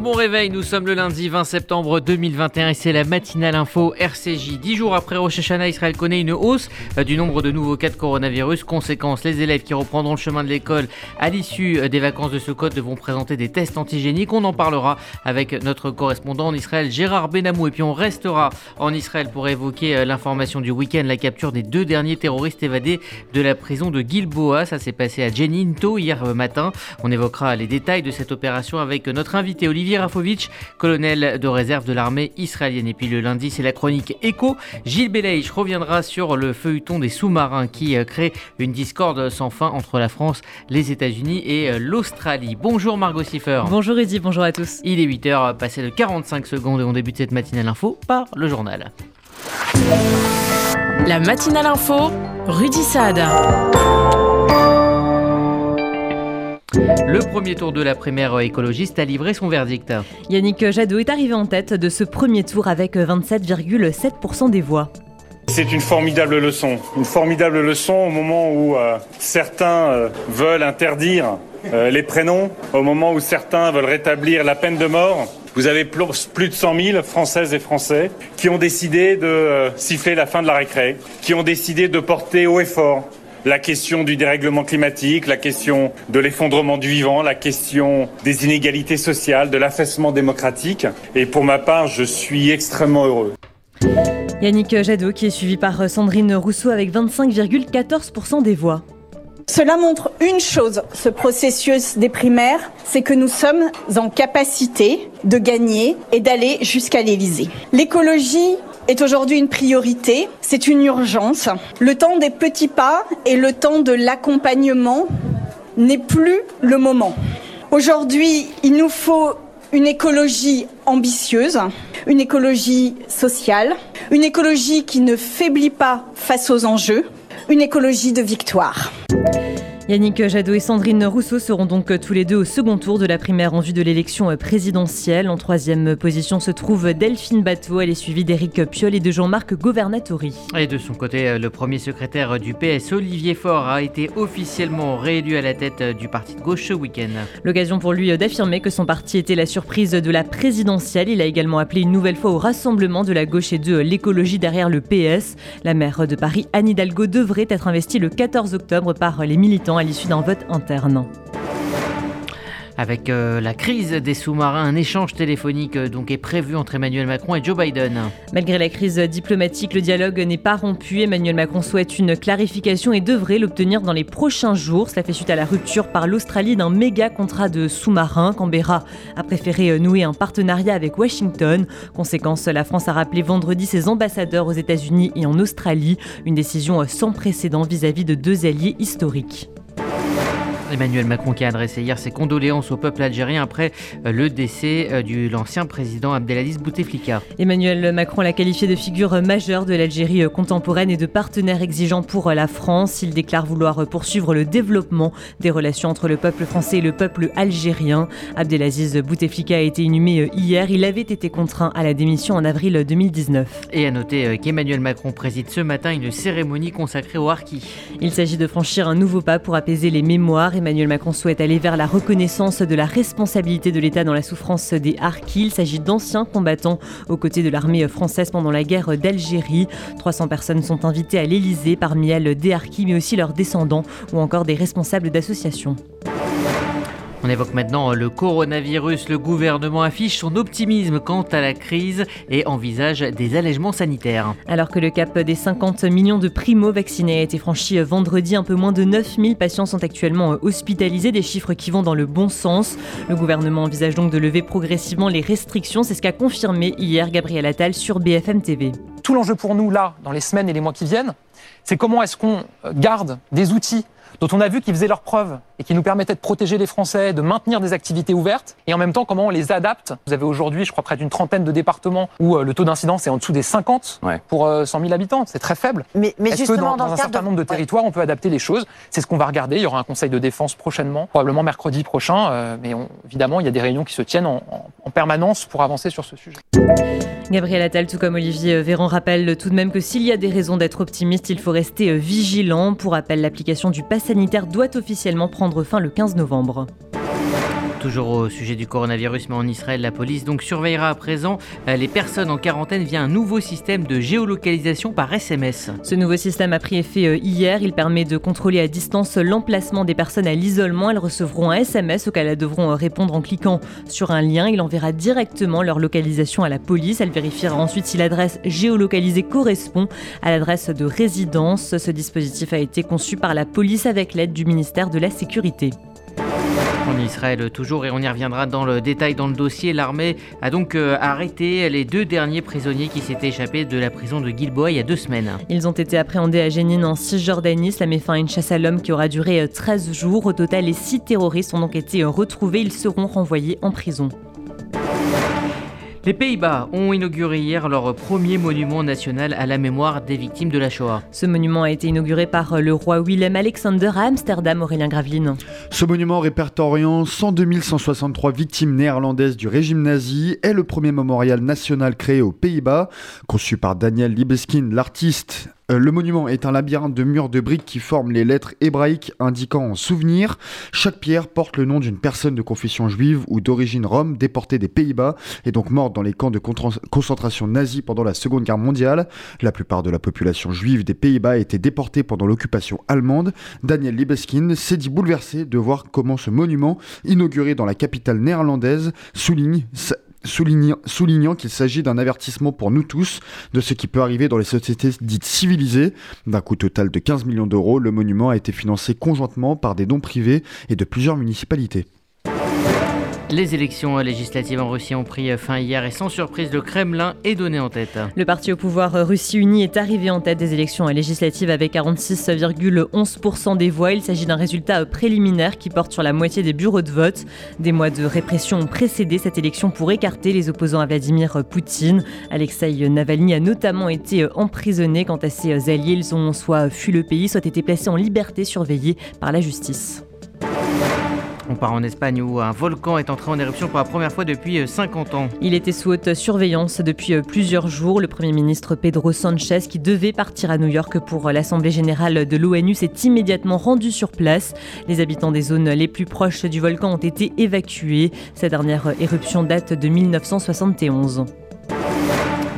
Bon réveil, nous sommes le lundi 20 septembre 2021 et c'est la matinale info RCJ. Dix jours après Rosh Hashanah, Israël connaît une hausse euh, du nombre de nouveaux cas de coronavirus. Conséquence, les élèves qui reprendront le chemin de l'école à l'issue euh, des vacances de ce code devront présenter des tests antigéniques. On en parlera avec notre correspondant en Israël, Gérard Benamou. Et puis on restera en Israël pour évoquer euh, l'information du week-end, la capture des deux derniers terroristes évadés de la prison de Gilboa. Ça s'est passé à Jeninto hier matin. On évoquera les détails de cette opération avec notre invité Olivier Rafovitch, colonel de réserve de l'armée israélienne. Et puis le lundi, c'est la chronique Echo. Gilles Belaïch reviendra sur le feuilleton des sous-marins qui euh, crée une discorde sans fin entre la France, les États-Unis et euh, l'Australie. Bonjour Margot Siffer. Bonjour Eddy, bonjour à tous. Il est 8h, passé de 45 secondes et on débute cette matinale info par le journal. La matinale info, Rudy Saad. Le premier tour de la primaire écologiste a livré son verdict. Yannick Jadot est arrivé en tête de ce premier tour avec 27,7% des voix. C'est une formidable leçon, une formidable leçon au moment où euh, certains euh, veulent interdire euh, les prénoms, au moment où certains veulent rétablir la peine de mort. Vous avez plus de 100 000 Françaises et Français qui ont décidé de siffler la fin de la récré, qui ont décidé de porter haut et fort la question du dérèglement climatique, la question de l'effondrement du vivant, la question des inégalités sociales, de l'affaissement démocratique. Et pour ma part, je suis extrêmement heureux. Yannick Jadot qui est suivi par Sandrine Rousseau avec 25,14% des voix. Cela montre une chose, ce processus des primaires, c'est que nous sommes en capacité de gagner et d'aller jusqu'à l'Élysée. L'écologie est aujourd'hui une priorité, c'est une urgence. Le temps des petits pas et le temps de l'accompagnement n'est plus le moment. Aujourd'hui, il nous faut une écologie ambitieuse, une écologie sociale, une écologie qui ne faiblit pas face aux enjeux, une écologie de victoire. Yannick Jadot et Sandrine Rousseau seront donc tous les deux au second tour de la primaire en vue de l'élection présidentielle. En troisième position se trouve Delphine Bateau. Elle est suivie d'Éric Piolle et de Jean-Marc Governatori. Et de son côté, le premier secrétaire du PS, Olivier Faure, a été officiellement réélu à la tête du parti de gauche ce week-end. L'occasion pour lui d'affirmer que son parti était la surprise de la présidentielle. Il a également appelé une nouvelle fois au rassemblement de la gauche et de l'écologie derrière le PS. La maire de Paris, Anne Hidalgo, devrait être investie le 14 octobre par les militants à l'issue d'un vote interne. Avec euh, la crise des sous-marins, un échange téléphonique euh, donc est prévu entre Emmanuel Macron et Joe Biden. Malgré la crise diplomatique, le dialogue n'est pas rompu. Emmanuel Macron souhaite une clarification et devrait l'obtenir dans les prochains jours. Cela fait suite à la rupture par l'Australie d'un méga contrat de sous-marins. Canberra a préféré euh, nouer un partenariat avec Washington. Conséquence, la France a rappelé vendredi ses ambassadeurs aux États-Unis et en Australie. Une décision sans précédent vis à -vis de deux alliés historiques. Emmanuel Macron qui a adressé hier ses condoléances au peuple algérien après euh, le décès euh, de l'ancien président Abdelaziz Bouteflika. Emmanuel Macron l'a qualifié de figure majeure de l'Algérie euh, contemporaine et de partenaire exigeant pour la France. Il déclare vouloir poursuivre le développement des relations entre le peuple français et le peuple algérien. Abdelaziz Bouteflika a été inhumé hier. Il avait été contraint à la démission en avril 2019. Et à noter qu'Emmanuel Macron préside ce matin une cérémonie consacrée au harkis. Il s'agit de franchir un nouveau pas pour apaiser les mémoires Emmanuel Macron souhaite aller vers la reconnaissance de la responsabilité de l'État dans la souffrance des Harkis. Il s'agit d'anciens combattants aux côtés de l'armée française pendant la guerre d'Algérie. 300 personnes sont invitées à l'Élysée, parmi elles des Harkis, mais aussi leurs descendants ou encore des responsables d'associations. On évoque maintenant le coronavirus. Le gouvernement affiche son optimisme quant à la crise et envisage des allègements sanitaires. Alors que le cap des 50 millions de primo-vaccinés a été franchi vendredi, un peu moins de 9000 patients sont actuellement hospitalisés, des chiffres qui vont dans le bon sens. Le gouvernement envisage donc de lever progressivement les restrictions. C'est ce qu'a confirmé hier Gabriel Attal sur BFM TV. Tout l'enjeu pour nous, là, dans les semaines et les mois qui viennent, c'est comment est-ce qu'on garde des outils dont on a vu qu'ils faisaient leurs preuves et qui nous permettaient de protéger les Français, de maintenir des activités ouvertes, et en même temps comment on les adapte. Vous avez aujourd'hui, je crois, près d'une trentaine de départements où euh, le taux d'incidence est en dessous des 50 pour 100 euh, 000 habitants. C'est très faible. Mais, mais Est-ce que dans, un certain nombre de territoires, on peut adapter les choses? C'est ce qu'on va regarder. Il y aura un conseil de défense prochainement, probablement mercredi prochain, euh, mais évidemment, il y a des réunions qui se tiennent en, en permanence pour avancer sur ce sujet. Gabriel Attal, tout comme Olivier Véran, rappelle tout de même que s'il y a des raisons d'être optimiste, il faut rester vigilant. Pour rappel, l'application du pass sanitaire doit officiellement prendre fin le 15 novembre. Toujours au sujet du coronavirus, mais en Israël, la police donc surveillera à présent euh, les personnes en quarantaine via un nouveau système de géolocalisation par SMS. Ce nouveau système a pris effet euh, hier. Il permet de contrôler à distance l'emplacement des personnes à l'isolement. Elles recevront un SMS auquel elles devront euh, répondre en cliquant sur un lien. Il enverra directement leur localisation à la police. Elle vérifiera ensuite si l'adresse géolocalisée correspond à l'adresse de résidence. Ce dispositif a été conçu par la police avec l'aide du ministère de la Sécurité. En Israël toujours, et on y reviendra dans le détail dans le dossier, l'armée a donc euh, arrêté les deux derniers prisonniers qui s'étaient échappés de la prison de Gilboa il y a deux semaines. Ils ont été appréhendés à Jénine en Cisjordanie. Cela met fin à une chasse à l'homme qui aura duré 13 euh, jours. Au total, les six terroristes ont donc été euh, retrouvés. Ils seront renvoyés en prison. Les Pays-Bas ont inauguré hier leur premier monument national à la mémoire des victimes de la Shoah. Ce monument a été inauguré par le roi Willem-Alexander à Amsterdam, Aurélien Graveline. Ce monument répertoriant 102 163 victimes néerlandaises du régime nazi est le premier mémorial national créé aux Pays-Bas. Conçu par Daniel Libeskind, l'artiste euh, le monument est un labyrinthe de murs de briques qui forment les lettres hébraïques indiquant en souvenir. Chaque pierre porte le nom d'une personne de confession juive ou d'origine rome déportée des Pays-Bas et donc morte dans les camps de concentration nazis pendant la Seconde Guerre mondiale. La plupart de la population juive des Pays-Bas a été déportée pendant l'occupation allemande. Daniel Libeskind s'est dit bouleversé de voir comment ce monument, inauguré dans la capitale néerlandaise, souligne soulignant, qu'il s'agit d'un avertissement pour nous tous de ce qui peut arriver dans les sociétés dites civilisées. D'un coût total de 15 millions d'euros, le monument a été financé conjointement par des dons privés et de plusieurs municipalités. Les élections législatives en Russie ont pris fin hier et sans surprise, le Kremlin est donné en tête. Le parti au pouvoir Russie Unie est arrivé en tête des élections législatives avec 46,11% des voix. Il s'agit d'un résultat préliminaire qui porte sur la moitié des bureaux de vote. Des mois de répression ont précédé cette élection pour écarter les opposants à Vladimir Poutine. Alexei Navalny a notamment été emprisonné. Quant à ses alliés, ils ont soit fui le pays, soit été placés en liberté surveillée par la justice. On part en Espagne où un volcan est entré en éruption pour la première fois depuis 50 euh, ans. Il était sous haute surveillance depuis euh, plusieurs jours. Le Premier ministre Pedro Sanchez, qui devait partir à New York pour euh, l'Assemblée générale de l'ONU, s'est immédiatement rendu sur place. Les habitants des zones les plus proches du volcan ont été évacués. Sa dernière éruption date de 1971.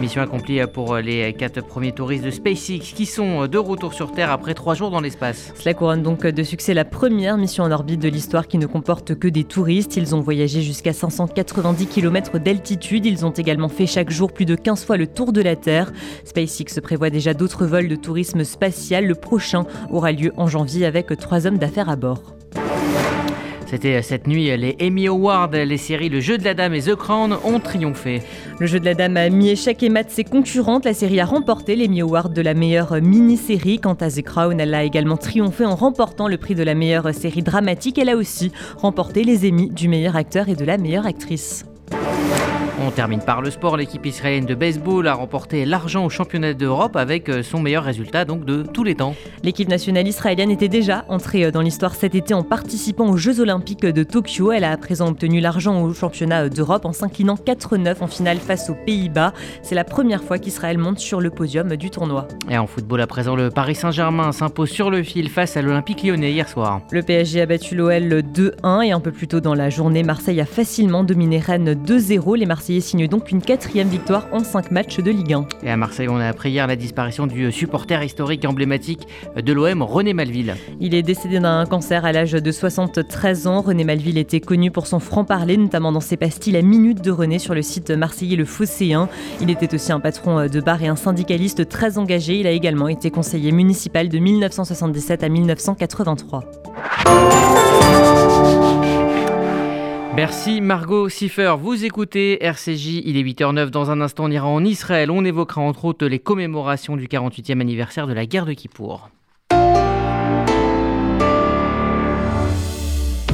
Mission accomplie pour les quatre premiers touristes de SpaceX qui sont de retour sur Terre après trois jours dans l'espace. Cela couronne donc de succès la première mission en orbite de l'histoire qui ne comporte que des touristes. Ils ont voyagé jusqu'à 590 km d'altitude. Ils ont également fait chaque jour plus de 15 fois le tour de la Terre. SpaceX prévoit déjà d'autres vols de tourisme spatial. Le prochain aura lieu en janvier avec trois hommes d'affaires à bord. C'était cette nuit, les Emmy Awards, les séries Le Jeu de la Dame et The Crown ont triomphé. Le Jeu de la Dame a mis échec et mat ses concurrentes. La série a remporté l'Emmy Award de la meilleure mini-série. Quant à The Crown, elle a également triomphé en remportant le prix de la meilleure série dramatique. Elle a aussi remporté les Emmy du meilleur acteur et de la meilleure actrice. On termine par le sport. L'équipe israélienne de baseball a remporté l'argent au championnat d'Europe avec euh, son meilleur résultat donc de tous les temps. L'équipe nationale israélienne était déjà entrée euh, dans l'histoire cet été en participant aux Jeux Olympiques de Tokyo. Elle a à présent obtenu l'argent au championnat d'Europe en s'inclinant 4-9 en finale face aux Pays-Bas. C'est la première fois qu'Israël monte sur le podium du tournoi. Et en football à présent, le Paris Saint-Germain s'impose sur le fil face à l'Olympique lyonnais hier soir. Le PSG a battu l'OL 2-1 et un peu plus tôt dans la journée, Marseille a facilement dominé Rennes 2-0. Les Marseillais signe donc une quatrième victoire en cinq matchs de Ligue 1. Et à Marseille, on a appris hier la disparition du supporter historique emblématique de l'OM, René Malville. Il est décédé d'un cancer à l'âge de 73 ans. René Malville était connu pour son franc-parler, notamment dans ses pastilles La Minute de René sur le site marseillais Le Phocéen. Il était aussi un patron de bar et un syndicaliste très engagé. Il a également été conseiller municipal de 1977 à 1983. Merci Margot Siffer. Vous écoutez RCJ, il est 8h09. Dans un instant, on ira en Israël. On évoquera entre autres les commémorations du 48e anniversaire de la guerre de Kippour.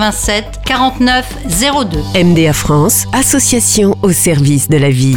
87 49 02. MDA France, association au service de la vie.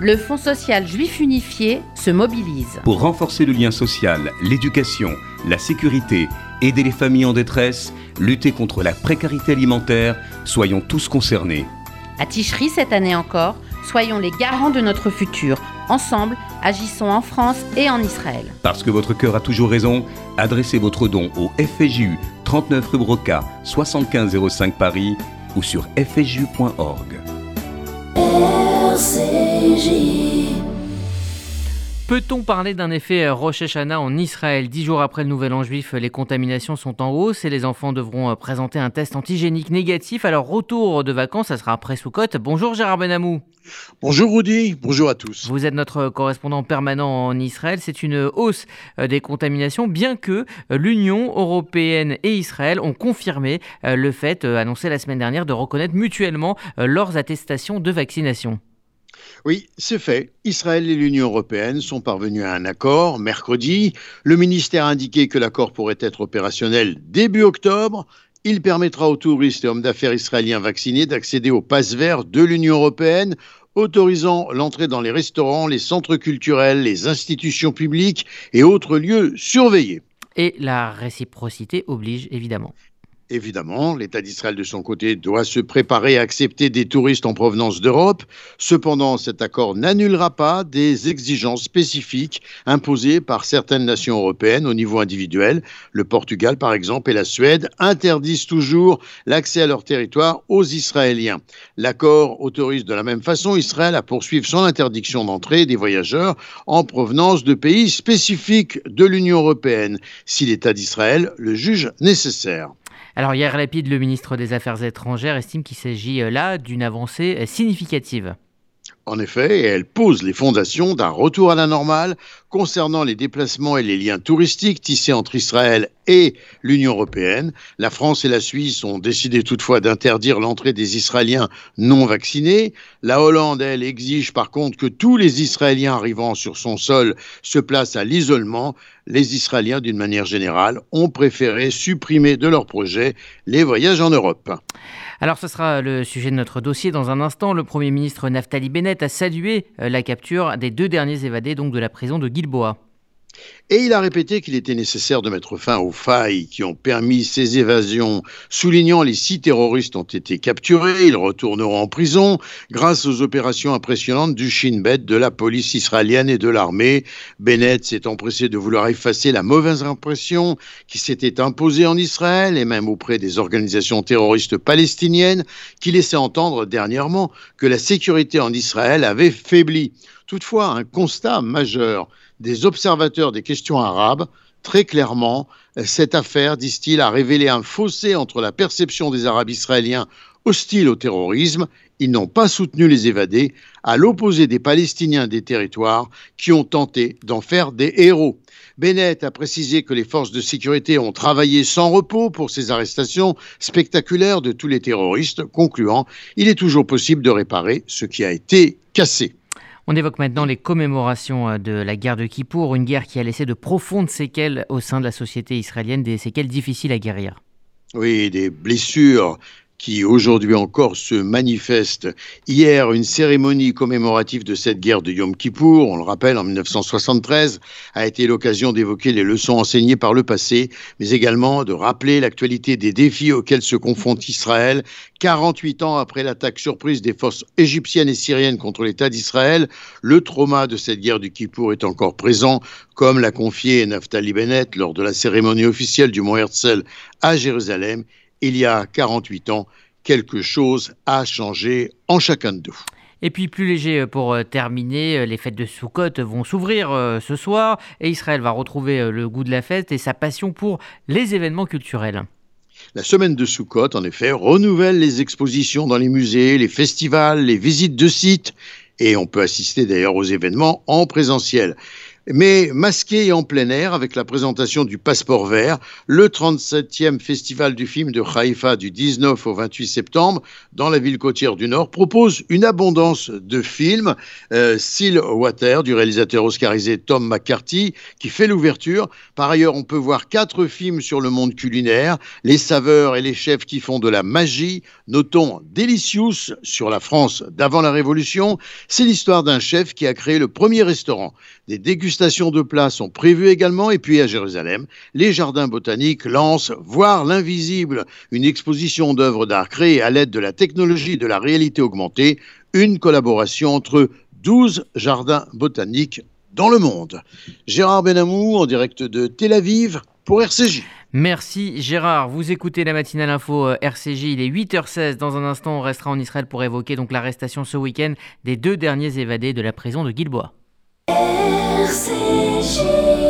le Fonds social juif unifié se mobilise. Pour renforcer le lien social, l'éducation, la sécurité, aider les familles en détresse, lutter contre la précarité alimentaire, soyons tous concernés. À Ticherie cette année encore, soyons les garants de notre futur. Ensemble, agissons en France et en Israël. Parce que votre cœur a toujours raison, adressez votre don au FJU 39 rue Broca 7505 Paris ou sur fju.org. Peut-on parler d'un effet Rosh Hashanah en Israël? Dix jours après le Nouvel An juif, les contaminations sont en hausse et les enfants devront présenter un test antigénique négatif. Alors retour de vacances, ça sera après Soukot. Bonjour Gérard Benamou. Bonjour Rudy, bonjour à tous. Vous êtes notre correspondant permanent en Israël. C'est une hausse euh, des contaminations, bien que euh, l'Union européenne et Israël ont confirmé euh, le fait, annoncé la semaine dernière, de reconnaître mutuellement leurs attestations de vaccination. Oui, c'est fait. Israël et l'Union européenne sont parvenus à un accord mercredi. Le ministère a indiqué que l'accord pourrait être opérationnel début octobre. Il permettra aux touristes et hommes d'affaires israéliens vaccinés d'accéder au passe vert de l'Union européenne, autorisant l'entrée dans les restaurants, les centres culturels, les institutions publiques et autres lieux surveillés. Et la réciprocité oblige évidemment. Évidemment, l'État d'Israël de son côté doit se préparer à accepter des touristes en provenance d'Europe. Cependant, cet accord n'annulera pas des exigences spécifiques imposées par certaines nations européennes au niveau individuel. Le Portugal, par exemple, et la Suède interdisent toujours l'accès à leur territoire aux Israéliens. L'accord autorise de la même façon Israël à poursuivre son interdiction d'entrée des voyageurs en provenance de pays spécifiques de l'Union européenne, si l'État d'Israël le juge nécessaire. Alors hier, Lapide, le ministre des Affaires étrangères, estime qu'il s'agit euh, là d'une avancée euh, significative. En effet, elle pose les fondations d'un retour à la normale concernant les déplacements et les liens touristiques tissés entre Israël et l'Union européenne. La France et la Suisse ont décidé toutefois d'interdire l'entrée des Israéliens non vaccinés. La Hollande, elle, exige par contre que tous les Israéliens arrivant sur son sol se placent à l'isolement. Les Israéliens, d'une manière générale, ont préféré supprimer de leur projet les voyages en Europe. Alors ce sera le sujet de notre dossier dans un instant. Le Premier ministre Naftali Bennett a salué euh, la capture des deux derniers évadés donc de la prison de Gilboa. Et il a répété qu'il était nécessaire de mettre fin aux failles qui ont permis ces évasions, soulignant les six terroristes ont été capturés, ils retourneront en prison grâce aux opérations impressionnantes du Shin Bet, de la police israélienne et de l'armée. Bennett s'est empressé de vouloir effacer la mauvaise impression qui s'était imposée en Israël et même auprès des organisations terroristes palestiniennes qui laissaient entendre dernièrement que la sécurité en Israël avait faibli. Toutefois, un constat majeur des observateurs des questions arabes, très clairement, cette affaire, disent-ils, a révélé un fossé entre la perception des Arabes israéliens hostiles au terrorisme, ils n'ont pas soutenu les évadés, à l'opposé des Palestiniens des territoires qui ont tenté d'en faire des héros. Bennett a précisé que les forces de sécurité ont travaillé sans repos pour ces arrestations spectaculaires de tous les terroristes, concluant Il est toujours possible de réparer ce qui a été cassé. On évoque maintenant les commémorations euh, de la guerre de Kippour, une guerre qui a laissé de profondes séquelles au sein de la société israélienne, des séquelles difficiles à guérir. Oui, des blessures qui aujourd'hui encore se manifestent. Hier, une cérémonie commémorative de cette guerre de Yom Kippour, on le rappelle, en 1973, a été l'occasion d'évoquer les leçons enseignées par le passé, mais également de rappeler l'actualité des défis auxquels se confronte Israël 48 ans après l'attaque surprise des forces égyptiennes et syriennes contre l'État d'Israël, le trauma de cette guerre du Kippour est encore présent, comme l'a confié Naftali Bennett lors de la cérémonie officielle du Mont Herzl à Jérusalem. Il y a 48 ans, quelque chose a changé en chacun d'eux. Et puis plus léger pour euh, terminer, euh, les fêtes de Sukkot vont s'ouvrir euh, ce soir et Israël va retrouver le goût de la fête et sa passion pour les événements culturels. La semaine de Soukhot, en effet, renouvelle les expositions dans les musées, les festivals, les visites de sites, et on peut assister d'ailleurs aux événements en présentiel mais masqué et en plein air avec la présentation du Passeport Vert, le 37e festival du film de Haïfa du 19 au 28 septembre dans la ville côtière du Nord propose une abondance de films. Euh, Seal Water du réalisateur oscarisé Tom McCarthy qui fait l'ouverture. Par ailleurs, on peut voir quatre films sur le monde culinaire, les saveurs et les chefs qui font de la magie. Notons Delicious sur la France d'avant la Révolution. C'est l'histoire d'un chef qui a créé le premier restaurant. Des dégustations de plats sont prévues également. Et puis à Jérusalem, les jardins botaniques lancent Voir l'invisible, une exposition d'œuvres d'art créées à l'aide de la technologie de la réalité augmentée, une collaboration entre 12 jardins botaniques dans le monde. Gérard Benamou en direct de Tel Aviv pour RCJ. Merci Gérard. Vous écoutez la matinale info euh, RCJ. Il est 8h16. Dans un instant, on restera en Israël pour évoquer l'arrestation ce week-end des deux derniers évadés de la prison de Você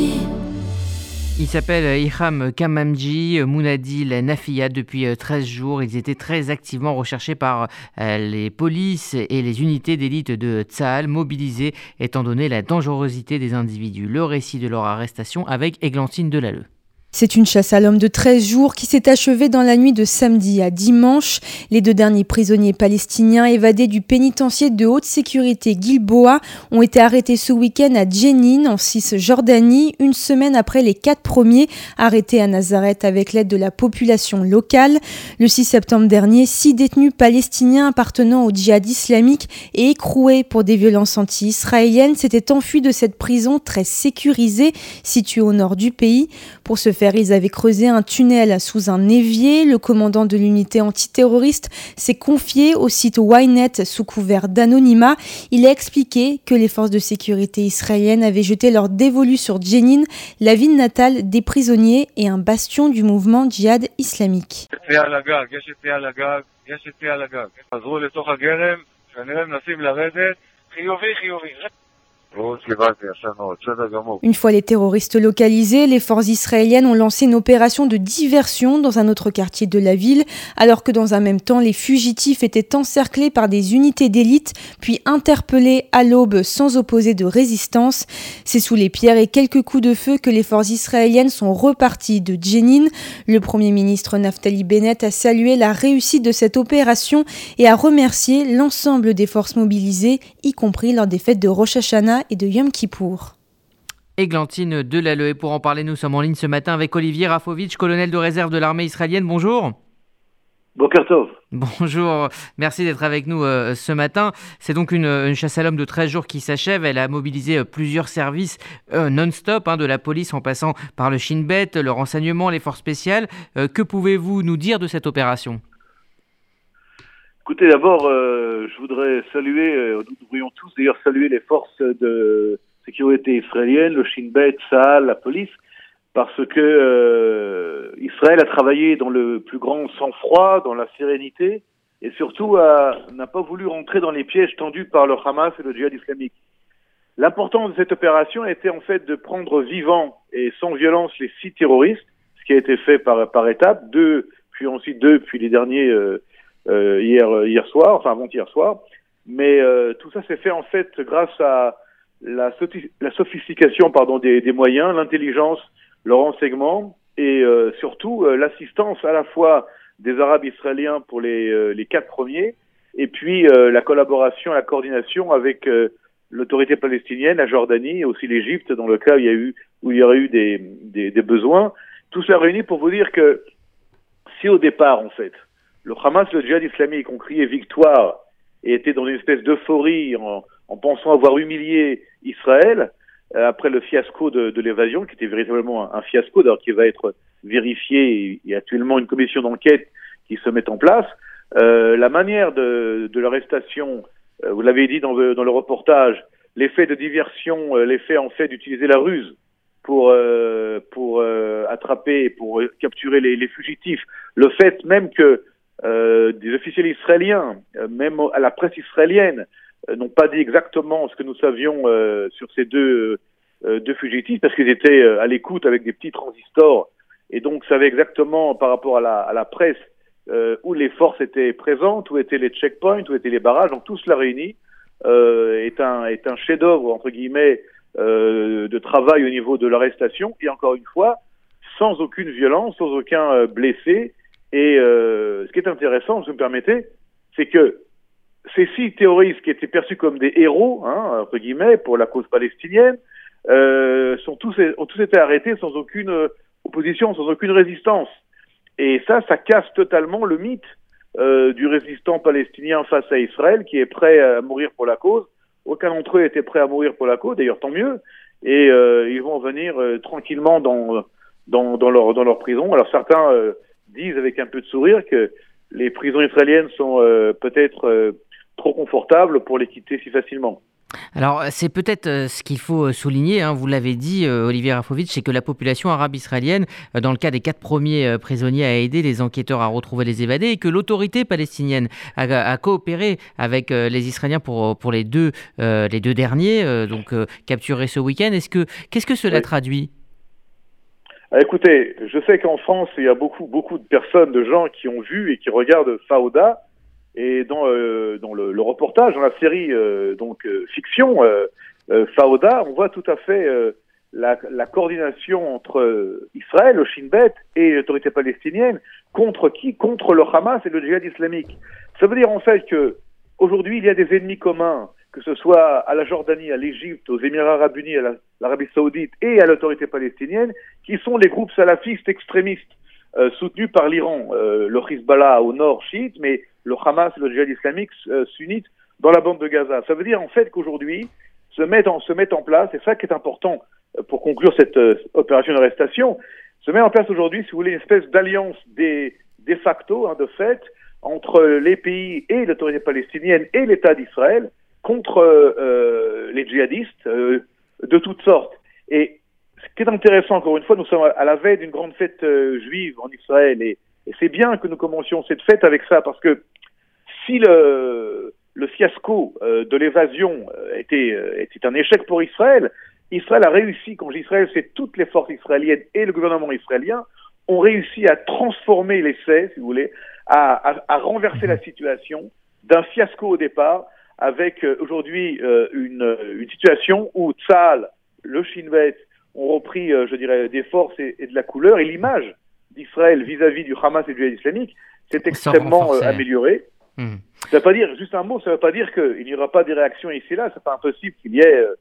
Il s'appelle Iham Kamamji Mounadil Nafia depuis 13 jours. Ils étaient très activement recherchés par les polices et les unités d'élite de Tsahal, mobilisées étant donné la dangerosité des individus. Le récit de leur arrestation avec Églantine Delalleux. C'est une chasse à l'homme de 13 jours qui s'est achevée dans la nuit de samedi à dimanche. Les deux derniers prisonniers palestiniens évadés du pénitencier de haute sécurité Gilboa ont été arrêtés ce week-end à Jenin, en Cisjordanie, une semaine après les quatre premiers arrêtés à Nazareth avec l'aide de la population locale. Le 6 septembre dernier, six détenus palestiniens appartenant au djihad islamique et écroués pour des violences anti-israéliennes s'étaient enfuis de cette prison très sécurisée située au nord du pays. Pour se ils avaient creusé un tunnel sous un évier. Le commandant de l'unité antiterroriste s'est confié au site Ynet sous couvert d'anonymat. Il a expliqué que les forces de sécurité israéliennes avaient jeté leur dévolu sur Jenin, la ville natale des prisonniers et un bastion du mouvement djihad islamique. Une fois les terroristes localisés, les forces israéliennes ont lancé une opération de diversion dans un autre quartier de la ville, alors que dans un même temps, les fugitifs étaient encerclés par des unités d'élite, puis interpellés à l'aube sans opposer de résistance. C'est sous les pierres et quelques coups de feu que les forces israéliennes sont reparties de Jenin. Le Premier ministre Naftali Bennett a salué la réussite de cette opération et a remercié l'ensemble des forces mobilisées, y compris lors des fêtes de Rosh Hashanah et de Yom Kippour. Églantine Delalleux. Et pour en parler, nous sommes en ligne ce matin avec Olivier Rafovitch, colonel de réserve de l'armée israélienne. Bonjour. Bokertov. Bonjour, merci d'être avec nous euh, ce matin. C'est donc une, chasse à l'homme de 13 jours qui s'achève. Elle a mobilisé euh, plusieurs services euh, non-stop, hein, de la police en passant par le Shin Bet, le renseignement, les forces spéciales. que pouvez-vous nous dire de cette opération? Écoutez, d'abord, je voudrais saluer, nous devrions tous d'ailleurs saluer les forces de sécurité israéliennes, le Shin Bet, Saal, la police, parce que euh, Israël a travaillé dans le plus grand sang-froid, dans la sérénité, et surtout n'a pas voulu rentrer dans les pièges tendus par le Hamas et le djihad islamique. L'importance de cette opération était en fait de prendre vivant et sans violence les six terroristes, ce qui a été fait par, par étapes, deux, puis ensuite deux, puis les derniers euh, euh, hier, hier soir, enfin avant-hier soir. Mais euh, tout ça s'est fait en fait grâce à la, sophistication pardon, des, moyens, l'intelligence le renseignement et euh, surtout euh, l'assistance à la fois des Arabes israéliens pour les, euh, les quatre premiers et puis la collaboration, la coordination avec l'autorité palestinienne, la Jordanie et aussi l'Égypte dans le cas où il y a eu où il y aurait eu des, des, des besoins. Tout cela réuni pour vous dire que si au départ en fait le Hamas, le djihad islamique ont crié victoire et étaient dans une espèce d'euphorie en, en pensant avoir humilié Israël, euh, après le fiasco de, de l'évasion, qui était véritablement un, fiasco, d'ailleurs qui va être vérifié. Il y a actuellement une commission d'enquête qui se met en place. Euh, la manière de, de l'arrestation, euh, vous l'avez dit dans le, dans le reportage, l'effet de diversion, euh, l'effet en fait d'utiliser la ruse pour pour attraper, pour capturer les, les, fugitifs, le fait même que des officiels israéliens, même à la presse israélienne, euh, n'ont pas dit exactement ce que nous savions euh, sur ces deux, euh, deux fugitifs parce qu'ils étaient à l'écoute avec des petits transistors et donc savaient exactement par rapport à la, à la presse où les forces étaient présentes, où étaient les checkpoints, où étaient les barrages. Donc tout cela réuni est un, est un chef-d'œuvre entre guillemets de travail au niveau de l'arrestation et encore une fois sans aucune violence, sans aucun blessé. Et ce qui est intéressant, si vous me permettez, c'est que ces six terroristes qui étaient perçus comme des héros, hein, entre guillemets, pour la cause palestinienne, euh, sont tous, ont tous été arrêtés sans aucune euh, opposition, sans aucune résistance. Et ça, ça casse totalement le mythe euh, du résistant palestinien face à Israël qui est prêt à mourir pour la cause. Aucun d'entre eux était prêt à mourir pour la cause, d'ailleurs tant mieux. Et euh, ils vont venir euh, tranquillement dans, dans, dans, leur, dans leur prison. Alors certains euh, disent avec un peu de sourire que les prisons israéliennes sont peut-être trop confortable pour les quitter si facilement. Alors c'est peut-être euh, ce qu'il faut euh, souligner, hein, vous l'avez dit euh, Olivier Rafovitch, c'est que la population arabe israélienne, dans le cas des quatre premiers prisonniers, a aidé les enquêteurs à retrouver les évadés et que l'autorité palestinienne a, coopéré avec les Israéliens pour, pour les, deux, les deux derniers, donc capturés ce week-end. Est-ce que, qu'est-ce que cela traduit? Écoutez, je sais qu'en France, il y a beaucoup, beaucoup de personnes, de gens qui ont vu et qui regardent Fauda et dans, euh, dans le, le, reportage, dans la série euh, donc euh, fiction euh, Fauda, on voit tout à fait la, la, coordination entre Israël, le Shin Bet et l'autorité palestinienne contre qui? Contre le Hamas et le djihad islamique. Ça veut dire en fait que aujourd'hui il y a des ennemis communs, que ce soit à la Jordanie, à l'Égypte, aux Émirats arabes unis, à l'Arabie saoudite et à l'autorité palestinienne, qui sont les groupes salafistes extrémistes euh, soutenu par l'Iran, euh, le Hezbollah au nord chiite, mais le Hamas, le djihad islamique euh, sunnite dans la bande de Gaza. Ça veut dire en fait qu'aujourd'hui se met en place, et ça qui est important pour conclure cette opération d'arrestation, se met en place aujourd'hui, si vous voulez, une espèce d'alliance de facto, hein, de fait, entre les pays et l'autorité palestinienne et l'État d'Israël contre euh, les djihadistes euh, de toutes sortes. Et ce qui est intéressant, encore une fois, nous sommes à la veille d'une grande fête euh, juive en Israël et, c'est bien que nous commencions cette fête avec ça parce que si le, fiasco euh, de l'évasion euh, était, un échec pour Israël, Israël a réussi, quand j'Israël, c'est toutes les forces israéliennes et le gouvernement israélien ont réussi à transformer l'essai, si vous voulez, à, renverser la situation d'un fiasco au départ avec aujourd'hui une, une situation où Tzal, le Shin Bet ont repris, euh, je dirais, des forces et, de la couleur, et l'image d'Israël vis-à-vis du Hamas et du djihad islamique s'est extrêmement euh, améliorée. Hmm. Ça veut pas dire, juste un mot, ça ne veut pas dire qu'il n'y aura pas des réactions ici et là, c'est pas impossible qu'il y ait, euh,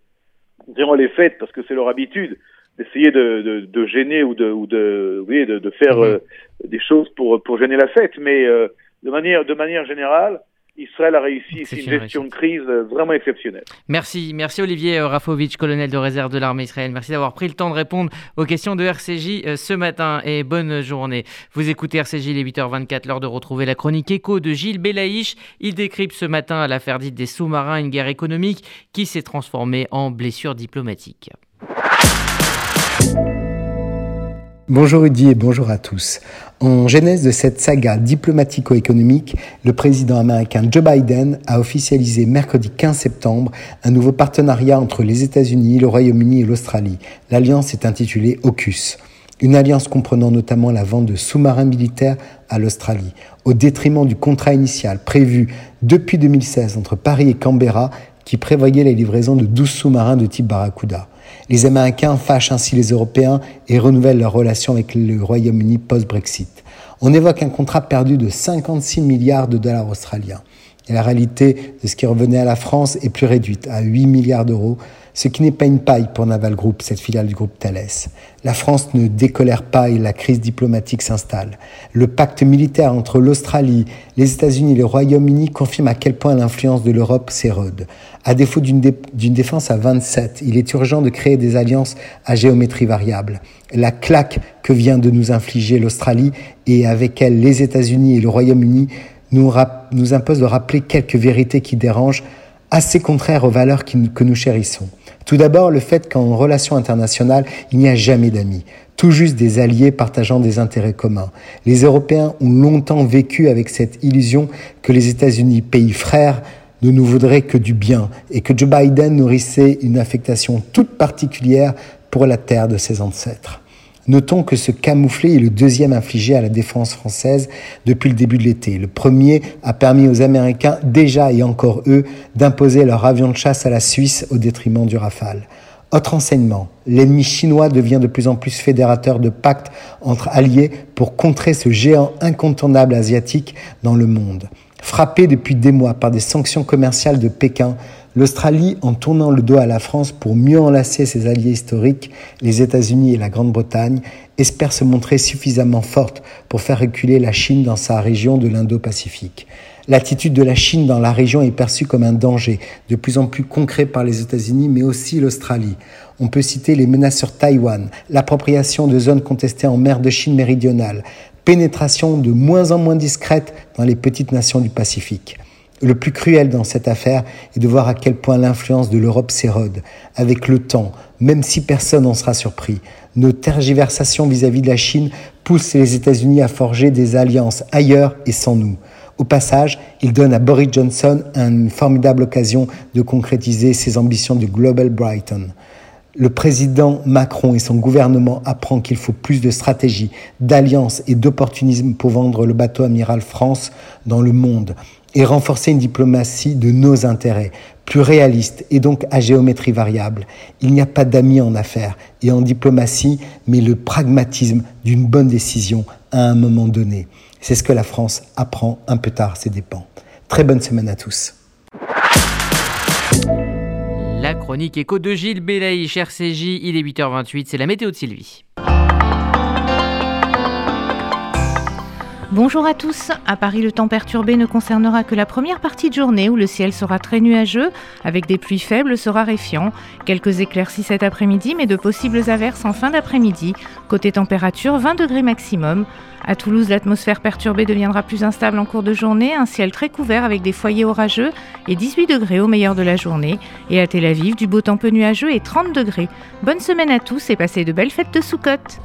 durant les fêtes, parce que c'est leur habitude, d'essayer de, de, gêner ou de, ou de, oui, de, de faire mhm. des choses pour, pour gêner la fête. Mais de, manière, de manière générale, Israël a réussi, c'est une gestion de crise euh, vraiment exceptionnelle. Merci, merci Olivier euh, Rafovitch, colonel de réserve de l'armée israélienne. Merci d'avoir pris le temps de répondre aux questions de RCJ euh, ce matin et bonne journée. Vous écoutez RCJ les 8h24, l'heure de retrouver la chronique écho de Gilles Belaïch. Il décrypte ce matin l'affaire dite des sous-marins, une guerre économique qui s'est transformée en blessure diplomatique. Bonjour Rudy et bonjour à tous. En genèse de cette saga diplomatico-économique, le président américain Joe Biden a officialisé mercredi 15 septembre un nouveau partenariat entre les États-Unis, le Royaume-Uni et l'Australie. L'alliance est intitulée AUKUS, une alliance comprenant notamment la vente de sous-marins militaires à l'Australie, au détriment du contrat initial prévu depuis 2016 entre Paris et Canberra qui prévoyait la livraison de 12 sous-marins de type Barracuda. Les Américains fâchent ainsi les Européens et renouvellent leurs relations avec le Royaume-Uni post-Brexit. On évoque un contrat perdu de 56 milliards de dollars australiens. Et la réalité de ce qui revenait à la France est plus réduite, à 8 milliards d'euros, ce qui n'est pas une paille pour Naval Group, cette filiale du groupe Thales. La France ne décolère pas et la crise diplomatique s'installe. Le pacte militaire entre l'Australie, les États-Unis et le Royaume-Uni confirme à quel point l'influence de l'Europe s'érode. À défaut d'une défense à 27, il est urgent de créer des alliances à géométrie variable. La claque que vient de nous infliger l'Australie et avec elle les États-Unis et le Royaume-Uni nous, nous impose de rappeler quelques vérités qui dérangent, assez contraires aux valeurs que nous chérissons. Tout d'abord, le fait qu'en relation internationale, il n'y a jamais d'amis, tout juste des alliés partageant des intérêts communs. Les Européens ont longtemps vécu avec cette illusion que les États-Unis, pays frères, ne nous voudraient que du bien et que Joe Biden nourrissait une affectation toute particulière pour la terre de ses ancêtres. Notons que ce camouflet est le deuxième infligé à la défense française depuis le début de l'été. Le premier a permis aux Américains, déjà et encore eux, d'imposer leur avion de chasse à la Suisse au détriment du Rafale. Autre enseignement, l'ennemi chinois devient de plus en plus fédérateur de pactes entre alliés pour contrer ce géant incontournable asiatique dans le monde. Frappé depuis des mois par des sanctions commerciales de Pékin, L'Australie, en tournant le dos à la France pour mieux enlacer ses alliés historiques, les États-Unis et la Grande-Bretagne, espère se montrer suffisamment forte pour faire reculer la Chine dans sa région de l'Indo-Pacifique. L'attitude de la Chine dans la région est perçue comme un danger, de plus en plus concret par les États-Unis, mais aussi l'Australie. On peut citer les menaces sur Taïwan, l'appropriation de zones contestées en mer de Chine méridionale, pénétration de moins en moins discrète dans les petites nations du Pacifique. Le plus cruel dans cette affaire est de voir à quel point l'influence de l'Europe s'érode. Avec le temps, même si personne n'en sera surpris, nos tergiversations vis-à-vis de la Chine poussent les États-Unis à forger des alliances ailleurs et sans nous. Au passage, il donne à Boris Johnson une formidable occasion de concrétiser ses ambitions de Global Brighton. Le président Macron et son gouvernement apprennent qu'il faut plus de stratégie, d'alliance et d'opportunisme pour vendre le bateau amiral France dans le monde et renforcer une diplomatie de nos intérêts, plus réaliste et donc à géométrie variable. Il n'y a pas d'amis en affaires et en diplomatie, mais le pragmatisme d'une bonne décision à un moment donné. C'est ce que la France apprend un peu tard, ses dépens. Très bonne semaine à tous. La chronique écho de Gilles Belaïch, RCJ, il est 8h28, c'est la météo de Sylvie. Bonjour à tous. À Paris, le temps perturbé ne concernera que la première partie de journée où le ciel sera très nuageux, avec des pluies faibles se raréfiant. Quelques éclaircies cet après-midi, mais de possibles averses en fin d'après-midi. Côté température, 20 degrés maximum. À Toulouse, l'atmosphère perturbée deviendra plus instable en cours de journée, un ciel très couvert avec des foyers orageux et 18 degrés au meilleur de la journée. Et à Tel Aviv, du beau temps peu nuageux et 30 degrés. Bonne semaine à tous et passez de belles fêtes de Soukhot.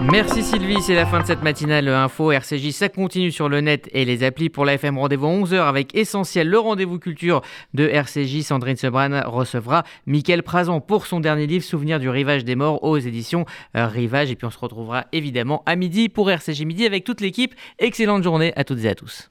Merci Sylvie, c'est la fin de cette matinale info RCJ. Ça continue sur le net et les applis pour la FM Rendez-vous 11h avec Essentiel, le rendez-vous culture de RCJ. Sandrine Sebran recevra Mickaël Prazan pour son dernier livre Souvenir du rivage des morts aux éditions euh, Rivage. Et puis on se retrouvera évidemment à midi pour RCJ Midi avec toute l'équipe. Excellente journée à toutes et à tous.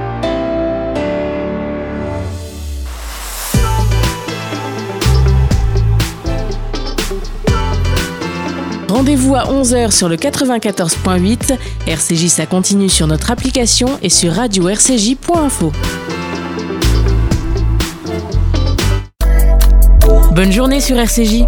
Rendez-vous à 11h sur le 94.8. RCJ, ça continue sur notre application et sur radio-rcj.info. Bonne journée sur RCJ.